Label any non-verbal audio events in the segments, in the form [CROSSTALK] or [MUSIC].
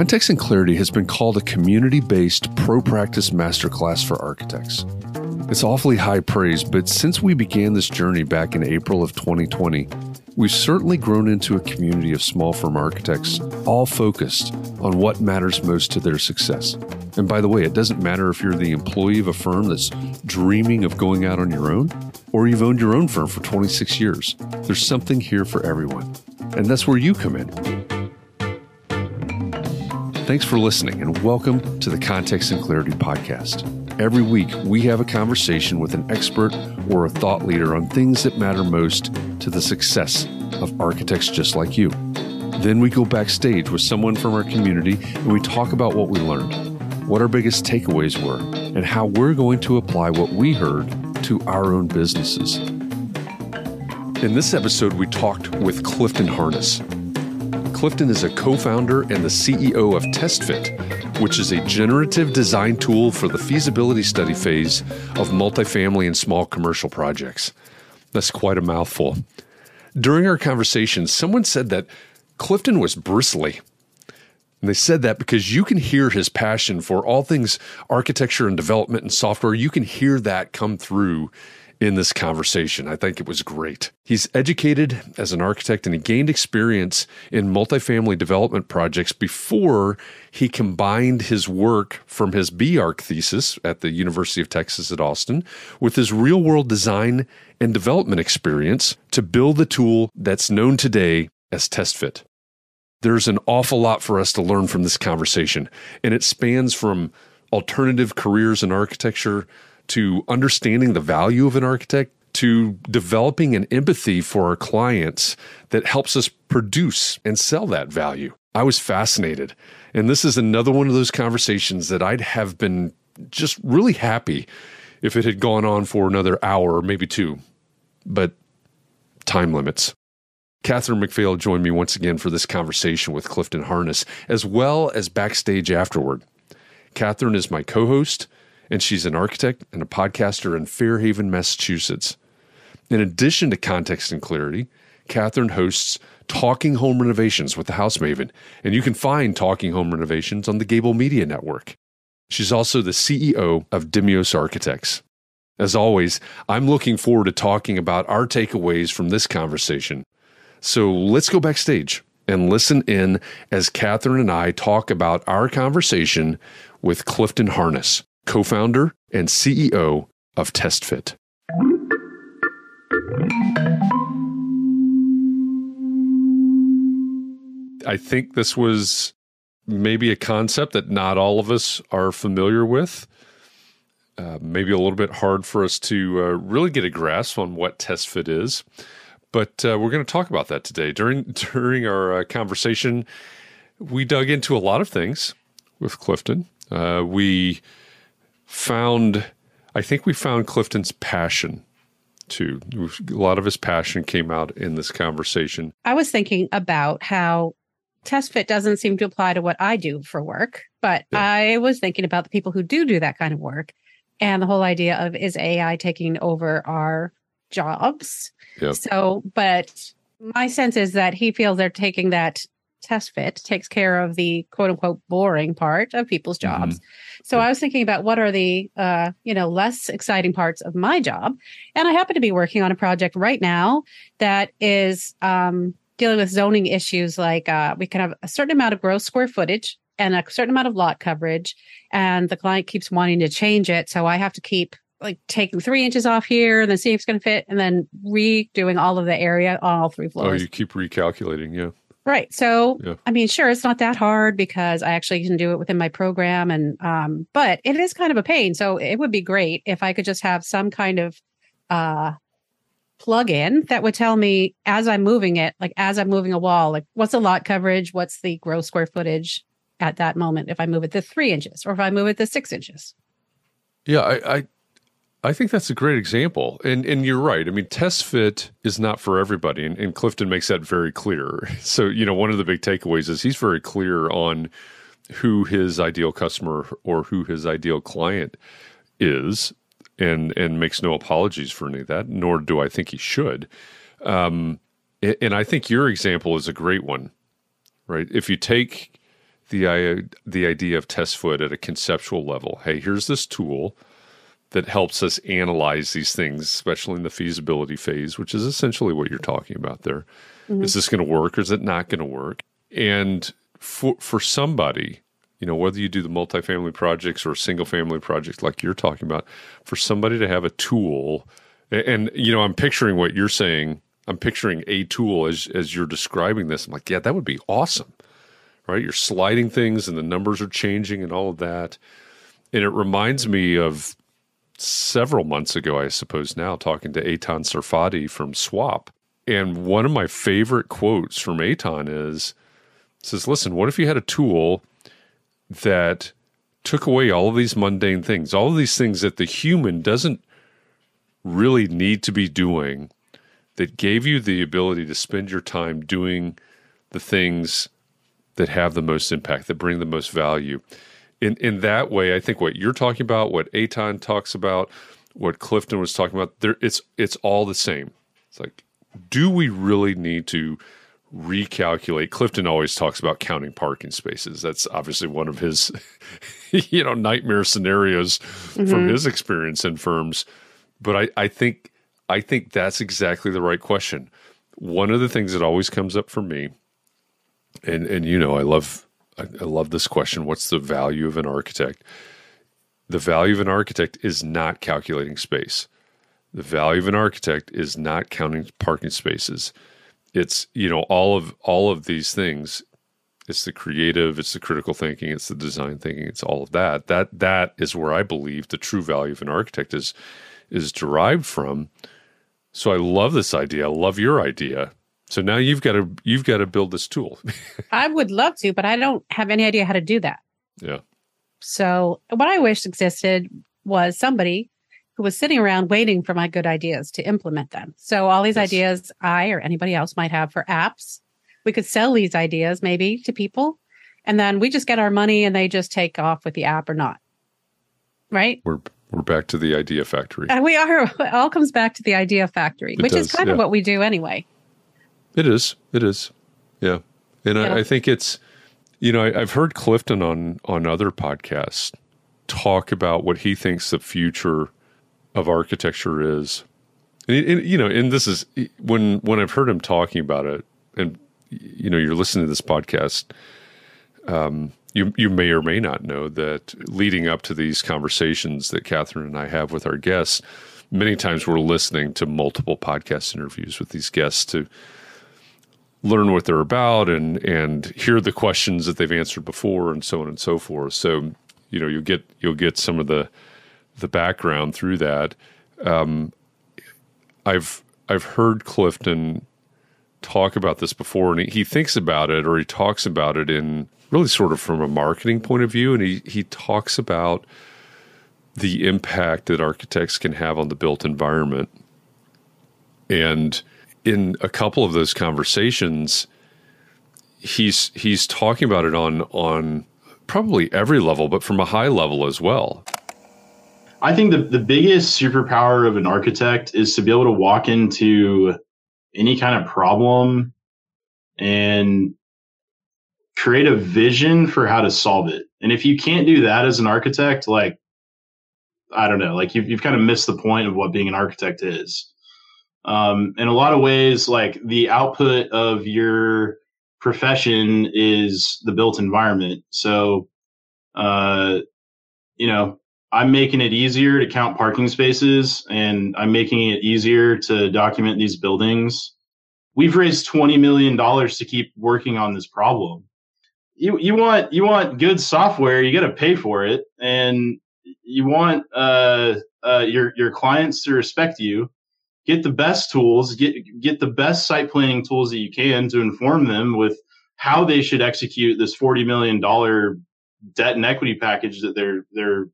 Context and Clarity has been called a community based pro practice masterclass for architects. It's awfully high praise, but since we began this journey back in April of 2020, we've certainly grown into a community of small firm architects, all focused on what matters most to their success. And by the way, it doesn't matter if you're the employee of a firm that's dreaming of going out on your own, or you've owned your own firm for 26 years. There's something here for everyone. And that's where you come in. Thanks for listening and welcome to the Context and Clarity Podcast. Every week, we have a conversation with an expert or a thought leader on things that matter most to the success of architects just like you. Then we go backstage with someone from our community and we talk about what we learned, what our biggest takeaways were, and how we're going to apply what we heard to our own businesses. In this episode, we talked with Clifton Harness. Clifton is a co founder and the CEO of TestFit, which is a generative design tool for the feasibility study phase of multifamily and small commercial projects. That's quite a mouthful. During our conversation, someone said that Clifton was bristly. And they said that because you can hear his passion for all things architecture and development and software. You can hear that come through in this conversation. I think it was great. He's educated as an architect and he gained experience in multifamily development projects before he combined his work from his BArch thesis at the University of Texas at Austin with his real world design and development experience to build the tool that's known today as TestFit. There's an awful lot for us to learn from this conversation, and it spans from alternative careers in architecture to understanding the value of an architect to developing an empathy for our clients that helps us produce and sell that value. I was fascinated. And this is another one of those conversations that I'd have been just really happy if it had gone on for another hour or maybe two. But time limits. Catherine McPhail joined me once again for this conversation with Clifton Harness, as well as backstage afterward. Catherine is my co host and she's an architect and a podcaster in Fairhaven, Massachusetts. In addition to Context and Clarity, Catherine hosts Talking Home Renovations with the House Maven, and you can find Talking Home Renovations on the Gable Media Network. She's also the CEO of Demios Architects. As always, I'm looking forward to talking about our takeaways from this conversation. So let's go backstage and listen in as Catherine and I talk about our conversation with Clifton Harness co founder and CEO of TestFit. I think this was maybe a concept that not all of us are familiar with. Uh, maybe a little bit hard for us to uh, really get a grasp on what TestFit is. But uh, we're going to talk about that today. During [LAUGHS] during our uh, conversation, we dug into a lot of things with Clifton. Uh, we found, I think, we found Clifton's passion too. A lot of his passion came out in this conversation. I was thinking about how TestFit doesn't seem to apply to what I do for work, but yeah. I was thinking about the people who do do that kind of work and the whole idea of is AI taking over our jobs? Yep. So, but my sense is that he feels they're taking that TestFit takes care of the quote unquote boring part of people's mm-hmm. jobs. Mm-hmm. So I was thinking about what are the uh, you know less exciting parts of my job, and I happen to be working on a project right now that is um, dealing with zoning issues like uh, we can have a certain amount of gross square footage and a certain amount of lot coverage, and the client keeps wanting to change it, so I have to keep like taking three inches off here and then see if it's going to fit and then redoing all of the area on all three floors. Oh, you keep recalculating. Yeah. Right. So, yeah. I mean, sure, it's not that hard because I actually can do it within my program. And, um, but it is kind of a pain. So it would be great if I could just have some kind of, uh, plug in that would tell me as I'm moving it, like as I'm moving a wall, like what's the lot coverage? What's the gross square footage at that moment? If I move it to three inches or if I move it to six inches. Yeah. I, I I think that's a great example. And and you're right. I mean, TestFit is not for everybody. And, and, Clifton makes that very clear. [LAUGHS] So, you know, one of the big takeaways is he's very clear on who his ideal customer or who his ideal client is and and makes no apologies for any of that, nor do I think he should. Um, and I think your example is a great one, right? If you take the the idea of TestFit at a conceptual level, hey, here's this tool that helps us analyze these things, especially in the feasibility phase, which is essentially what you're talking about there. Mm-hmm. Is this going to work or is it not going to work? And for for somebody, you know, whether you do the multifamily projects or single family projects like you're talking about, for somebody to have a tool, and you know, I'm picturing what you're saying. I'm picturing a tool as as you're describing this. I'm like, yeah, that would be awesome, right? You're sliding things and the numbers are changing and all of that. And it reminds me of several months ago, I suppose now, talking to Eitan Sarfati from Swapp. And one of my favorite quotes from Eitan is says, listen, what if you had a tool that took away all of these mundane things, all of these things that the human doesn't really need to be doing, that gave you the ability to spend your time doing the things that have the most impact, that bring the most value in in that way, I think what you're talking about, what Eitan talks about, what Clifton was talking about, there it's it's all the same. It's like, do we really need to recalculate? Clifton always talks about counting parking spaces. That's obviously one of his, [LAUGHS] you know, nightmare scenarios mm-hmm. from his experience in firms. But I, I think I think that's exactly the right question. One of the things that always comes up for me, and and you know, I love I, I love this question. What's the value of an architect? The value of an architect is not calculating space. The value of an architect is not counting parking spaces. It's you know all of all of these things. It's the creative, it's the critical thinking, it's the design thinking, it's all of that. That that is where I believe the true value of an architect is is derived from. So I love this idea. I love your idea so now you've got to you've got to build this tool. [LAUGHS] I would love to, but I don't have any idea how to do that. Yeah. So what I wish existed was somebody who was sitting around waiting for my good ideas to implement them. So all these yes. ideas I or anybody else might have for apps, we could sell these ideas maybe to people and then we just get our money and they just take off with the app or not. Right? We're we're back to the idea factory. And we are. [LAUGHS] It all comes back to the idea factory, it which does, is kind yeah. of what we do anyway. It is. It is. Yeah. And yeah. I, I, think it's, you know, I, have heard Clifton on on other podcasts talk about what he thinks the future of architecture is. And, and, you know, and this is when when I've heard him talking about it, and you know, you're listening to this podcast. Um, you you may or may not know that leading up to these conversations that Catherine and I have with our guests, many times we're listening to multiple podcast interviews with these guests to learn what they're about and and hear the questions that they've answered before and so on and so forth. So you know you'll get you'll get some of the the background through that. Um, I've I've heard Clifton talk about this before, and he, he thinks about it or he talks about it in really sort of from a marketing point of view, and he he talks about the impact that architects can have on the built environment. And in a couple of those conversations, he's he's talking about it on on probably every level, but from a high level as well. I think the, the biggest superpower of an architect is to be able to walk into any kind of problem and create a vision for how to solve it. And if you can't do that as an architect, like, I don't know, like you've, you've kind of missed the point of what being an architect is. Um, in a lot of ways, like the output of your profession is the built environment. So, uh, you know, I'm making it easier to count parking spaces and I'm making it easier to document these buildings. We've raised $20 million to keep working on this problem. You, you want, you want good software, you got to pay for it. And you want, uh, uh, your, your clients to respect you. Get the best tools, get, get the best site planning tools that you can to inform them with how they should execute this $40 million debt and equity package that they're, they're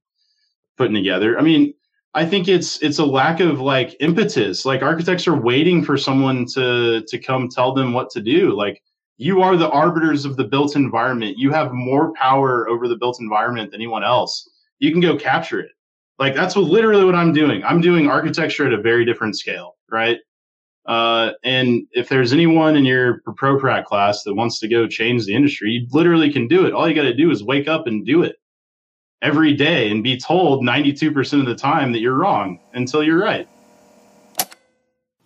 putting together. I mean, I think it's it's a lack of like impetus. Like architects are waiting for someone to to come tell them what to do. Like you are the arbiters of the built environment. You have more power over the built environment than anyone else. You can go capture it. Like that's what literally what I'm doing. I'm doing architecture at a very different scale, right? Uh, and if there's anyone in your pro prac class that wants to go change the industry, you literally can do it. All you got to do is wake up and do it every day and be told 92% of the time that you're wrong until you're right.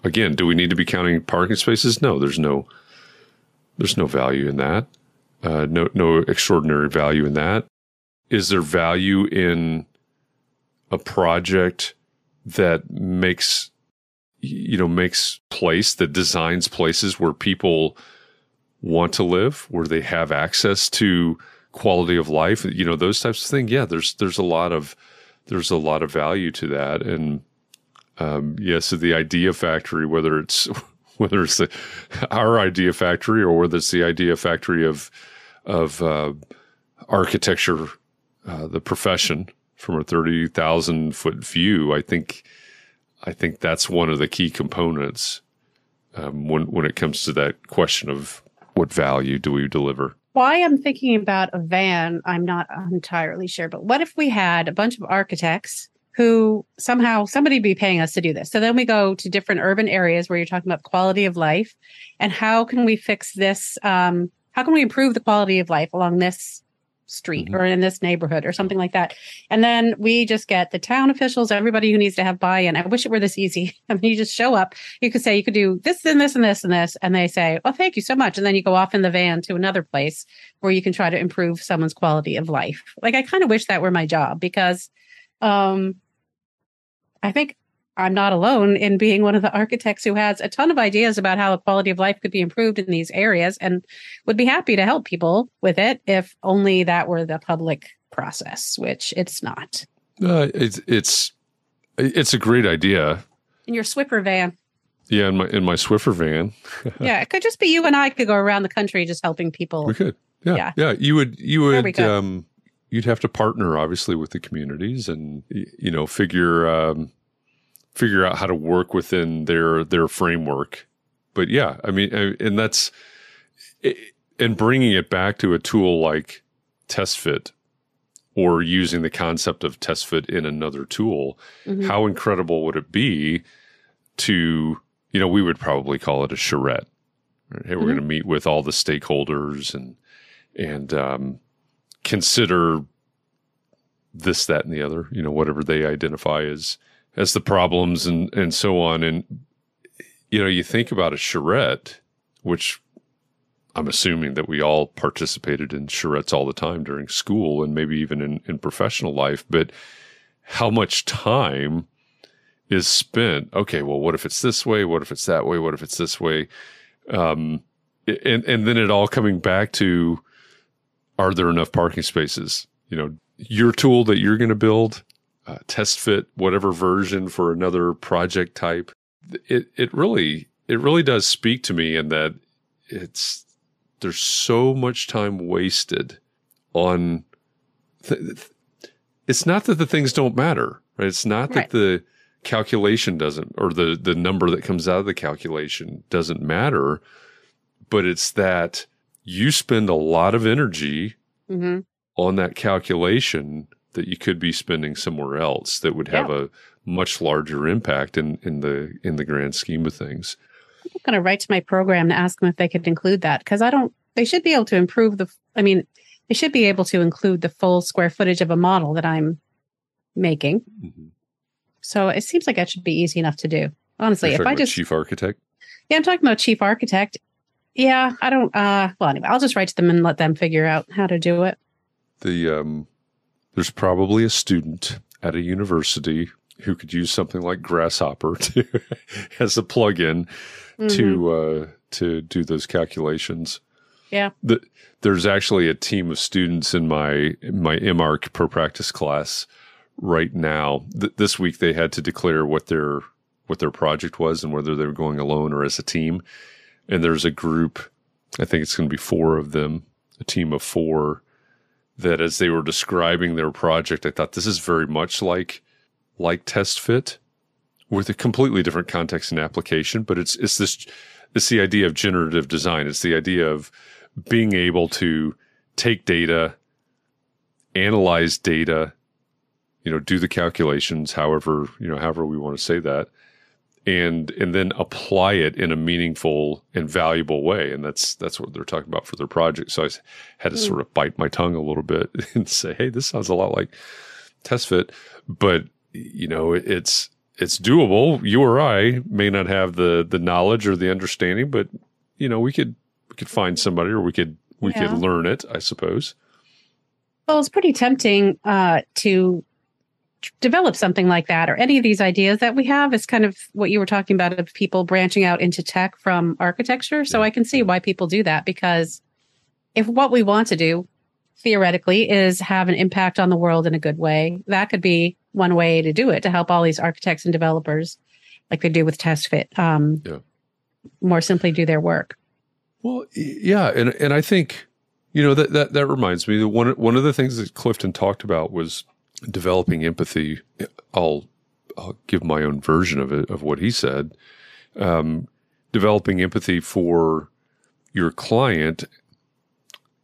Again, do we need to be counting parking spaces? No, there's no there's no value in that. Uh, no no extraordinary value in that. Is there value in a project that makes you know makes place that designs places where people want to live, where they have access to quality of life, you know, those types of things. Yeah, there's there's a lot of there's a lot of value to that. And um, yes, yeah, so the idea factory, whether it's [LAUGHS] whether it's the, our idea factory or whether it's the idea factory of of uh, architecture, uh, the profession from a thirty thousand foot view, I think I think that's one of the key components um, when when it comes to that question of what value do we deliver why I'm thinking about a van, I'm not entirely sure. But what if we had a bunch of architects who somehow somebody be paying us to do this? So then we go to different urban areas where you're talking about quality of life and how can we fix this? Um, how can we improve the quality of life along this street mm-hmm. or in this neighborhood or something like that. And then we just get the town officials, everybody who needs to have buy-in. I wish it were this easy. [LAUGHS] I mean, you just show up. You could say you could do this and this and this and this, and they say, "Oh, thank you so much." And then you go off in the van to another place where you can try to improve someone's quality of life. Like I kind of wish that were my job because um I think I'm not alone in being one of the architects who has a ton of ideas about how the quality of life could be improved in these areas and would be happy to help people with it if only that were the public process, which it's not. Uh, it's it's it's a great idea. In your Swiffer van. Yeah, in my in my Swiffer van. [LAUGHS] yeah, it could just be you and I could go around the country just helping people. We could. Yeah. Yeah. yeah you would you would um you'd have to partner obviously with the communities and you know figure um figure out how to work within their their framework. But yeah, I mean, and that's and bringing it back to a tool like TestFit or using the concept of TestFit in another tool. Mm-hmm. How incredible would it be to you know we would probably call it a charrette. Right? Hey, we're mm-hmm. going to meet with all the stakeholders and and um, consider this, that, and the other. You know, whatever they identify as as the problems and and so on. And you know, you think about a charrette, which I'm assuming that we all participated in charrettes all the time during school and maybe even in, in professional life, but how much time is spent? Okay, well, what if it's this way? What if it's that way? What if it's this way? Um, and and then it all coming back to are there enough parking spaces? You know, your tool that you're going to build uh, TestFit whatever version for another project type. It it really it really does speak to me in that it's there's so much time wasted on th- it's not that the things don't matter right it's not Right. that the calculation doesn't or the the number that comes out of the calculation doesn't matter but it's that you spend a lot of energy hmm on that calculation that you could be spending somewhere else that would have a much larger impact in in the in the grand scheme of things I'm going to write to my program to ask them if they could include that because I don't. They should be able to improve the. I mean, they should be able to include the full square footage of a model that I'm making. So it seems like that should be easy enough to do. Honestly, if I just chief architect yeah, I'm talking about chief architect. Yeah, I don't. uh Well, anyway, I'll just write to them and let them figure out how to do it. the um, there's probably a student at a university who could use something like Grasshopper [LAUGHS] to, as a plugin Mhm. to uh, to do those calculations. Yeah. The, there's actually a team of students in my my MArch pro practice class right now. Th- this week they had to declare what their what their project was and whether they were going alone or as a team. And there's a group, I think it's going to be four of them, a team of four that as they were describing their project, I thought this is very much like like TestFit with a completely different context and application. But it's it's this it's the idea of generative design. It's the idea of being able to take data, analyze data, you know, do the calculations, however, you know, however we want to say that, and and then apply it in a meaningful and valuable way. And that's that's what they're talking about for their project. So i had to Mm. sort of bite my tongue a little bit [LAUGHS] and say, hey, this sounds a lot like TestFit, but you know, it- it's it's doable. You or I may not have the the knowledge or the understanding, but you know, we could we could find somebody or we could we Yeah. could learn it, I suppose. Well, it's pretty tempting uh, to develop something like that or any of these ideas that we have is kind of what you were talking about of people branching out into tech from architecture. So I can see why people do that because if what we want to do theoretically is have an impact on the world in a good way, that could be one way to do it to help all these architects and developers like they do with TestFit um, Yeah. more simply do their work. Well, yeah, and and I think you know that that that reminds me that one one of the things that Clifton talked about was developing empathy. I'll I'll give my own version of it of what he said. Um, developing empathy for your client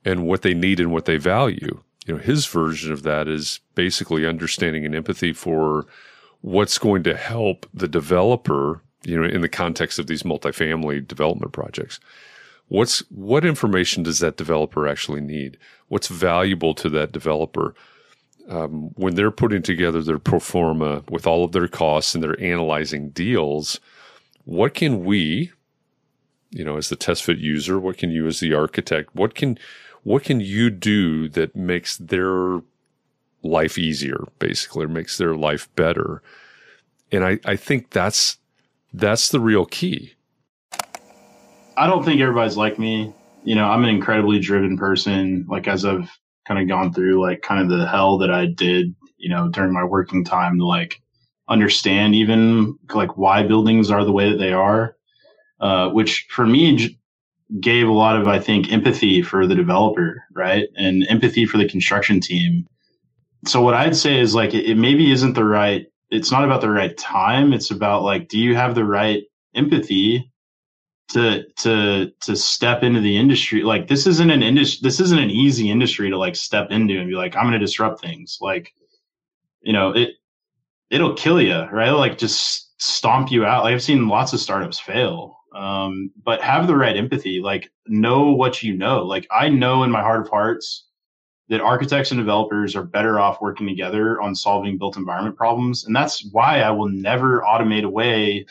and what they need and what they value. You know, his version of that is basically understanding and empathy for what's going to help the developer, you know, in the context of these multifamily development projects. What's what information does that developer actually need? What's valuable to that developer? Um, when they're putting together their pro forma with all of their costs and they're analyzing deals, what can we, you know, as the TestFit user, what can you as the architect, what can what can you do that makes their life easier, basically, or makes their life better? And I, I think that's that's the real key. I don't think everybody's like me. You know, I'm an incredibly driven person. Like as I've kind of gone through like kind of the hell that I did, you know, during my working time to like understand even like why buildings are the way that they are, uh, which for me j- gave a lot of, I think, empathy for the developer, right? And empathy for the construction team. So what I'd say is like, it, it maybe isn't the right, it's not about the right time. It's about like, do you have the right empathy to to to step into the industry. Like this isn't an industry this isn't an easy industry to like step into and be like i'm going to disrupt things. Like you know it it'll kill you right? It'll, like just stomp you out. Like i've seen lots of startups fail um but have the right empathy. Like know what you know. Like i know in my heart of hearts that architects and developers are better off working together on solving built environment problems and that's why i will never automate away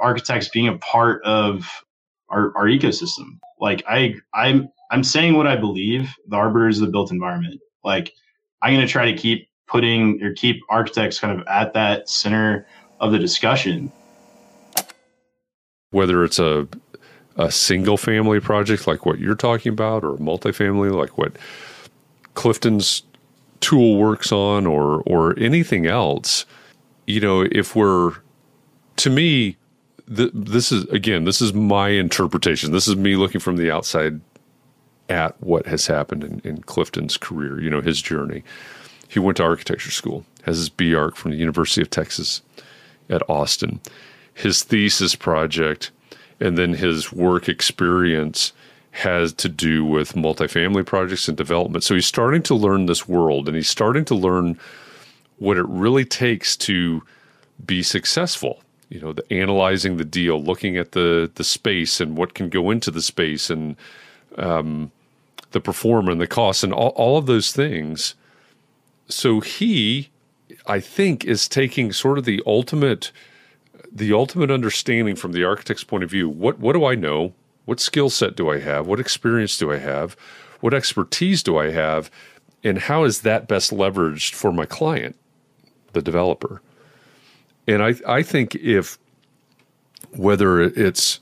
architects being a part of our, our ecosystem. Like I, I'm, I'm saying what I believe. The arbor is the built environment. Like I'm going to try to keep putting or keep architects kind of at that center of the discussion. whether it's a a single family project like what you're talking about or multifamily like what Clifton's tool works on or or anything else you know if we're to me th- this is again, this is my interpretation. This is me looking from the outside at what has happened in, in Clifton's career. You know, his journey. He went to architecture school, has his BArch from the University of Texas at Austin. His thesis project and then his work experience has to do with multifamily projects and development. So he's starting to learn this world and he's starting to learn what it really takes to be successful. You know, the analyzing the deal, looking at the the space and what can go into the space and um, the pro forma and the cost and all, all of those things. So he, I think, is taking sort of the ultimate the ultimate understanding from the architect's point of view. What what do I know? What skill set do I have? What experience do I have? What expertise do I have? And how is that best leveraged for my client, the developer? And I, I think if whether it's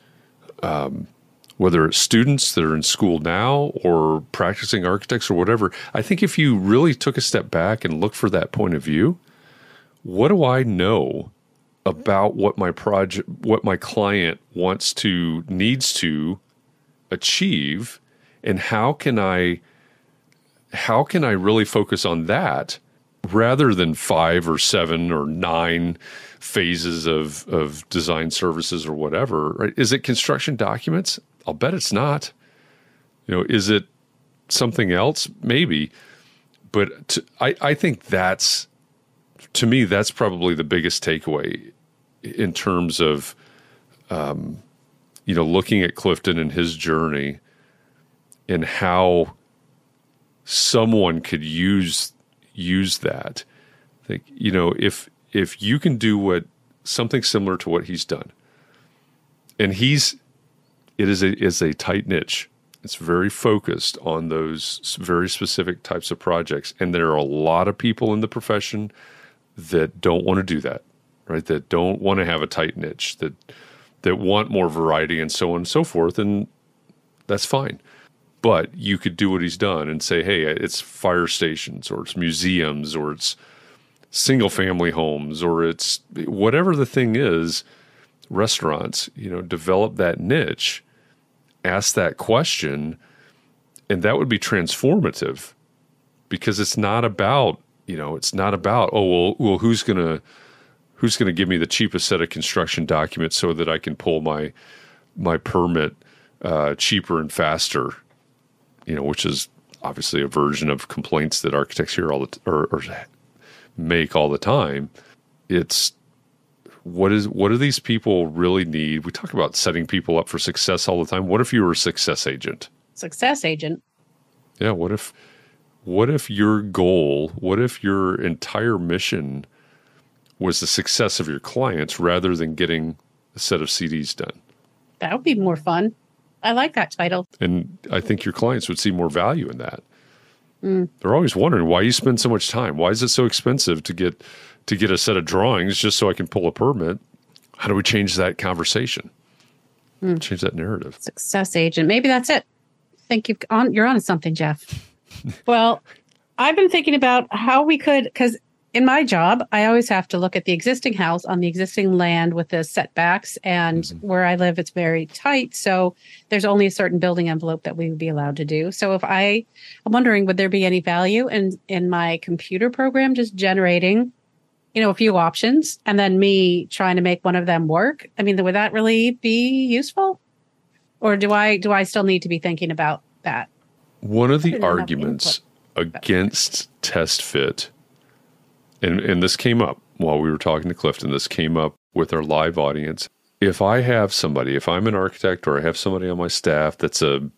um, whether it's students that are in school now or practicing architects or whatever, I think if you really took a step back and look for that point of view, what do I know about what my project what my client wants to needs to achieve? And how can I how can I really focus on that rather than five or seven or nine phases of of design services or whatever right? Is it construction documents? I'll bet it's not. You know is it something else? Maybe. But to, I I think that's to me that's probably the biggest takeaway in terms of, um, you know, looking at Clifton and his journey and how someone could use use that. I think you know if if you can do what something similar to what he's done, and he's it is a is a tight niche. It's very focused on those very specific types of projects, and there are a lot of people in the profession that don't want to do that right? That don't want to have a tight niche, that that want more variety and so on and so forth, and that's fine. But you could do what he's done and say, hey, it's fire stations or it's museums or it's single family homes or it's whatever the thing is, restaurants, you know, develop that niche, ask that question, and that would be transformative because it's not about, you know, it's not about, oh, well, well who's going to, who's going to give me the cheapest set of construction documents so that I can pull my my permit uh, cheaper and faster? You know, which is obviously a version of complaints that architects hear all the t- or, or make all the time. It's what is what do these people really need? We talk about setting people up for success all the time. What if you were a success agent? Success agent. Yeah. What if what if your goal? What if your entire mission? was the success of your clients rather than getting a set of CDs done. That would be more fun. I like that title. And I think your clients would see more value in that. Mm. They're always wondering why you spend so much time. Why is it so expensive to get to get a set of drawings just so I can pull a permit? How do we change that conversation? Mm. Change that narrative. Success agent. Maybe that's it. I think you've on you're on something, Jeff. [LAUGHS] well, I've been thinking about how we could because in my job, I always have to look at the existing house on the existing land with the setbacks. And mm-hmm. where I live, it's very tight. So there's only a certain building envelope that we would be allowed to do. So if I, I'm wondering, would there be any value in in my computer program just generating, you know, a few options and then me trying to make one of them work? I mean, would that really be useful? Or do I do I still need to be thinking about that? One of the arguments against TestFit and, and this came up while we were talking to Clifton. This came up with our live audience. If I have somebody, if I'm an architect or I have somebody on my staff that's a,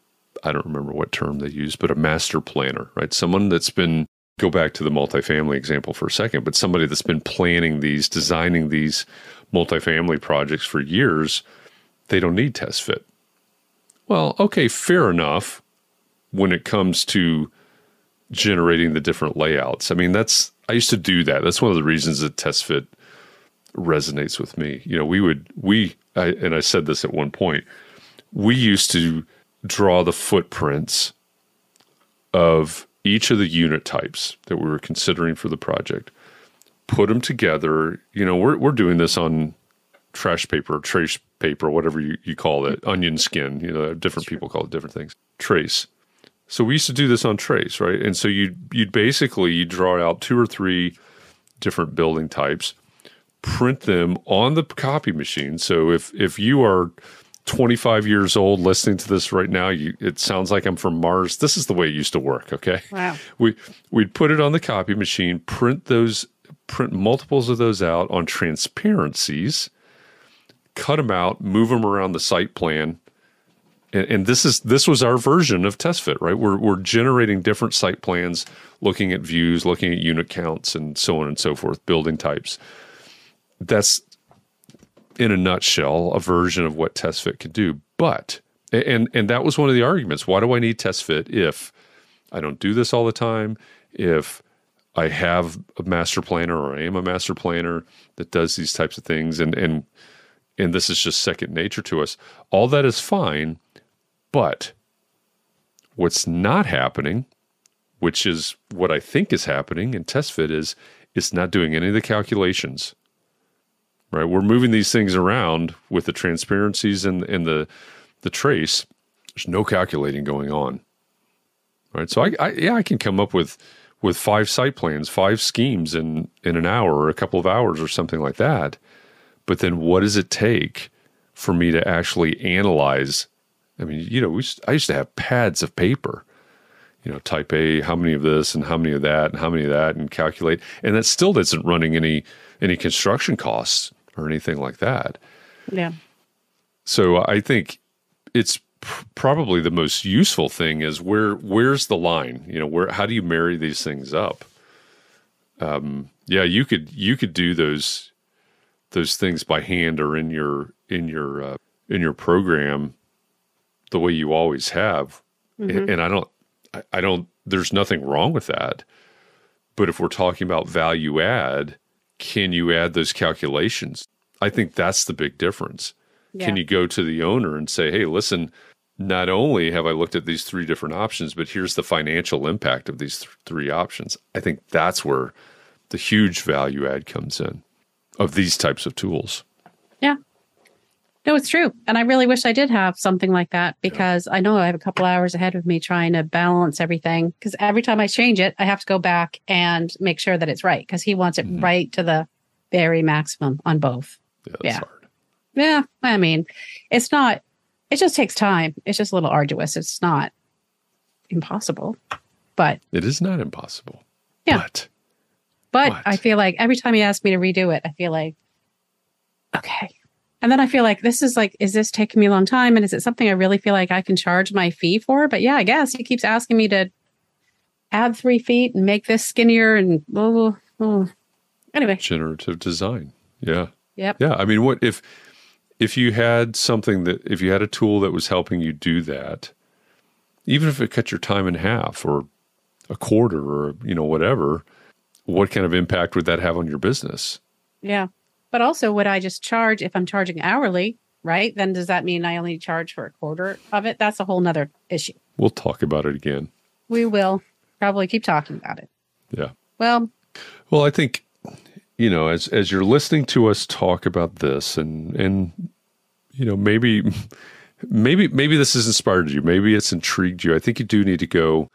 I don't remember what term they use, but a master planner, right? Someone that's been, go back to the multifamily example for a second, but somebody that's been planning these, designing these multifamily projects for years, they don't need TestFit. Well, okay, fair enough when it comes to generating the different layouts. I mean, that's I used to do that. That's one of the reasons that TestFit resonates with me. You know, we would we I, and I said this at one point. We used to draw the footprints of each of the unit types that we were considering for the project. Put them together. You know, we're we're doing this on trash paper, trace paper, whatever you, you call it, onion skin. You know, different people call it different things. Trace. So we used to do this on trace, right? And so you you'd basically you draw out two or three different building types, print them on the copy machine. So if if you are 25 years old listening to this right now, you it sounds like I'm from Mars. This is the way it used to work, okay? Wow. [LAUGHS] We we'd put it on the copy machine, print those print multiples of those out on transparencies, cut them out, move them around the site plan. And, and this is this was our version of TestFit, right? We're we're generating different site plans, looking at views, looking at unit counts, and so on and so forth, building types. That's in a nutshell a version of what TestFit could do. But and and that was one of the arguments. Why do I need TestFit if I don't do this all the time? If I have a master planner or I am a master planner that does these types of things and and and this is just second nature to us. All that is fine, but what's not happening, which is what I think is happening in TestFit is it's not doing any of the calculations. Right? We're moving these things around with the transparencies and and the the trace. There's no calculating going on. Right? So I, I yeah, I can come up with with five site plans, five schemes in in an hour or a couple of hours or something like that. But then what does it take for me to actually analyze? I mean, you know, we used, I used to have pads of paper, you know, type A, how many of this and how many of that and how many of that and calculate. And that still isn't running any any construction costs or anything like that. Yeah. So I think it's pr- probably the most useful thing is where where's the line? You know, where how do you marry these things up? Um, yeah, you could you could do those those things by hand or in your in your uh, in your program the way you always have, and, mm-hmm. and I don't I, don't there's nothing wrong with that. But if we're talking about value add, can you add those calculations? I think that's the big difference. Can you go to the owner and say, hey, listen, not only have I looked at these three different options, but here's the financial impact of these th- three options? I think that's where the huge value add comes in of these types of tools. Yeah. No, it's true. And I really wish I did have something like that because I know I have a couple hours ahead of me trying to balance everything. Because every time I change it, I have to go back and make sure that it's right because he wants it Mhm. right to the very maximum on both. Yeah, that's Yeah. hard. Yeah. I mean, it's not, it just takes time. It's just a little arduous. It's not impossible. But, It is not impossible. Yeah. But but What? I feel like every time he asks me to redo it, I feel like, okay. And then I feel like this is like, is this taking me a long time? And is it something I really feel like I can charge my fee for? But yeah, I guess he keeps asking me to add three feet and make this skinnier and oh, oh. anyway. generative design. Yeah. Yep. Yeah. I mean, what if if you had something that if you had a tool that was helping you do that, even if it cut your time in half or a quarter or you know whatever, what kind of impact would that have on your business? Yeah. But also, would I just charge if I'm charging hourly, right? Then does that mean I only charge for a quarter of it? That's a whole nother issue. We'll talk about it again. We will probably keep talking about it. Yeah. Well, Well, I think you know, as as you're listening to us talk about this, and and you know, maybe [LAUGHS] maybe maybe this has inspired you, maybe it's intrigued you. I think you do need to go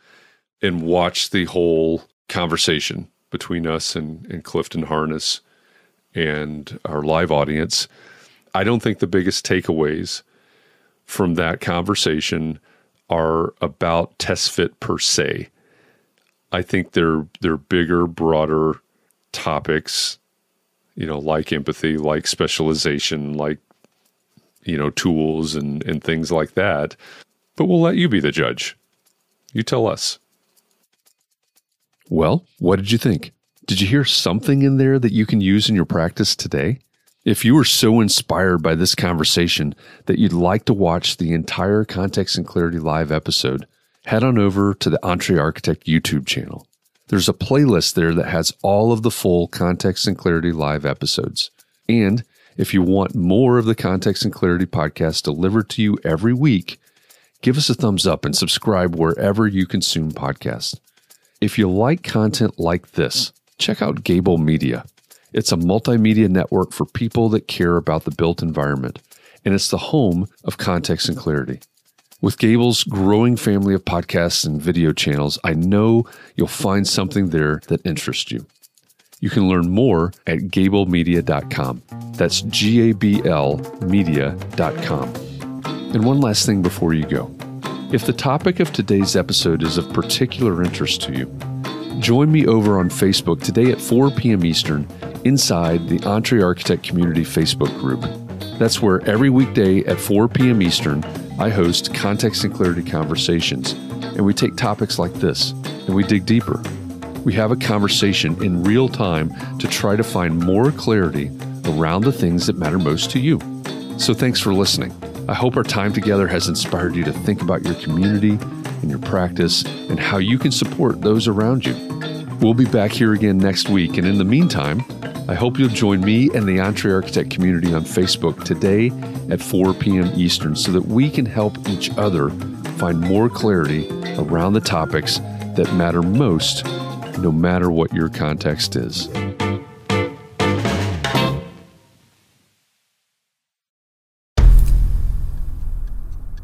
and watch the whole conversation between us and and Clifton Harness and our live audience. I don't think the biggest takeaways from that conversation are about TestFit per se. I think they're they're bigger, broader topics, you know, like empathy, like specialization, like you know, tools and and things like that. But we'll let you be the judge. You tell us. Well, what did you think? Did you hear something in there that you can use in your practice today? If you were so inspired by this conversation that you'd like to watch the entire Context and Clarity Live episode, head on over to the EntreArchitect YouTube channel. There's a playlist there that has all of the full Context and Clarity Live episodes. And if you want more of the Context and Clarity podcast delivered to you every week, give us a thumbs up and subscribe wherever you consume podcasts. If you like content like this, check out Gable Media. It's a multimedia network for people that care about the built environment, and it's the home of context and clarity. With Gable's growing family of podcasts and video channels, I know you'll find something there that interests you. You can learn more at gablemedia.com. That's G A B L media.com. And one last thing before you go. If the topic of today's episode is of particular interest to you, join me over on Facebook today at 4 p.m. Eastern inside the EntreArchitect Community Facebook group. That's where every weekday at 4 p.m. Eastern, I host context and clarity conversations, and we take topics like this and we dig deeper. We have a conversation in real time to try to find more clarity around the things that matter most to you. So thanks for listening. I hope our time together has inspired you to think about your community and your practice and how you can support those around you. We'll be back here again next week, and in the meantime, I hope you'll join me and the EntreArchitect community on Facebook today at 4 p.m. Eastern so that we can help each other find more clarity around the topics that matter most, no matter what your context is.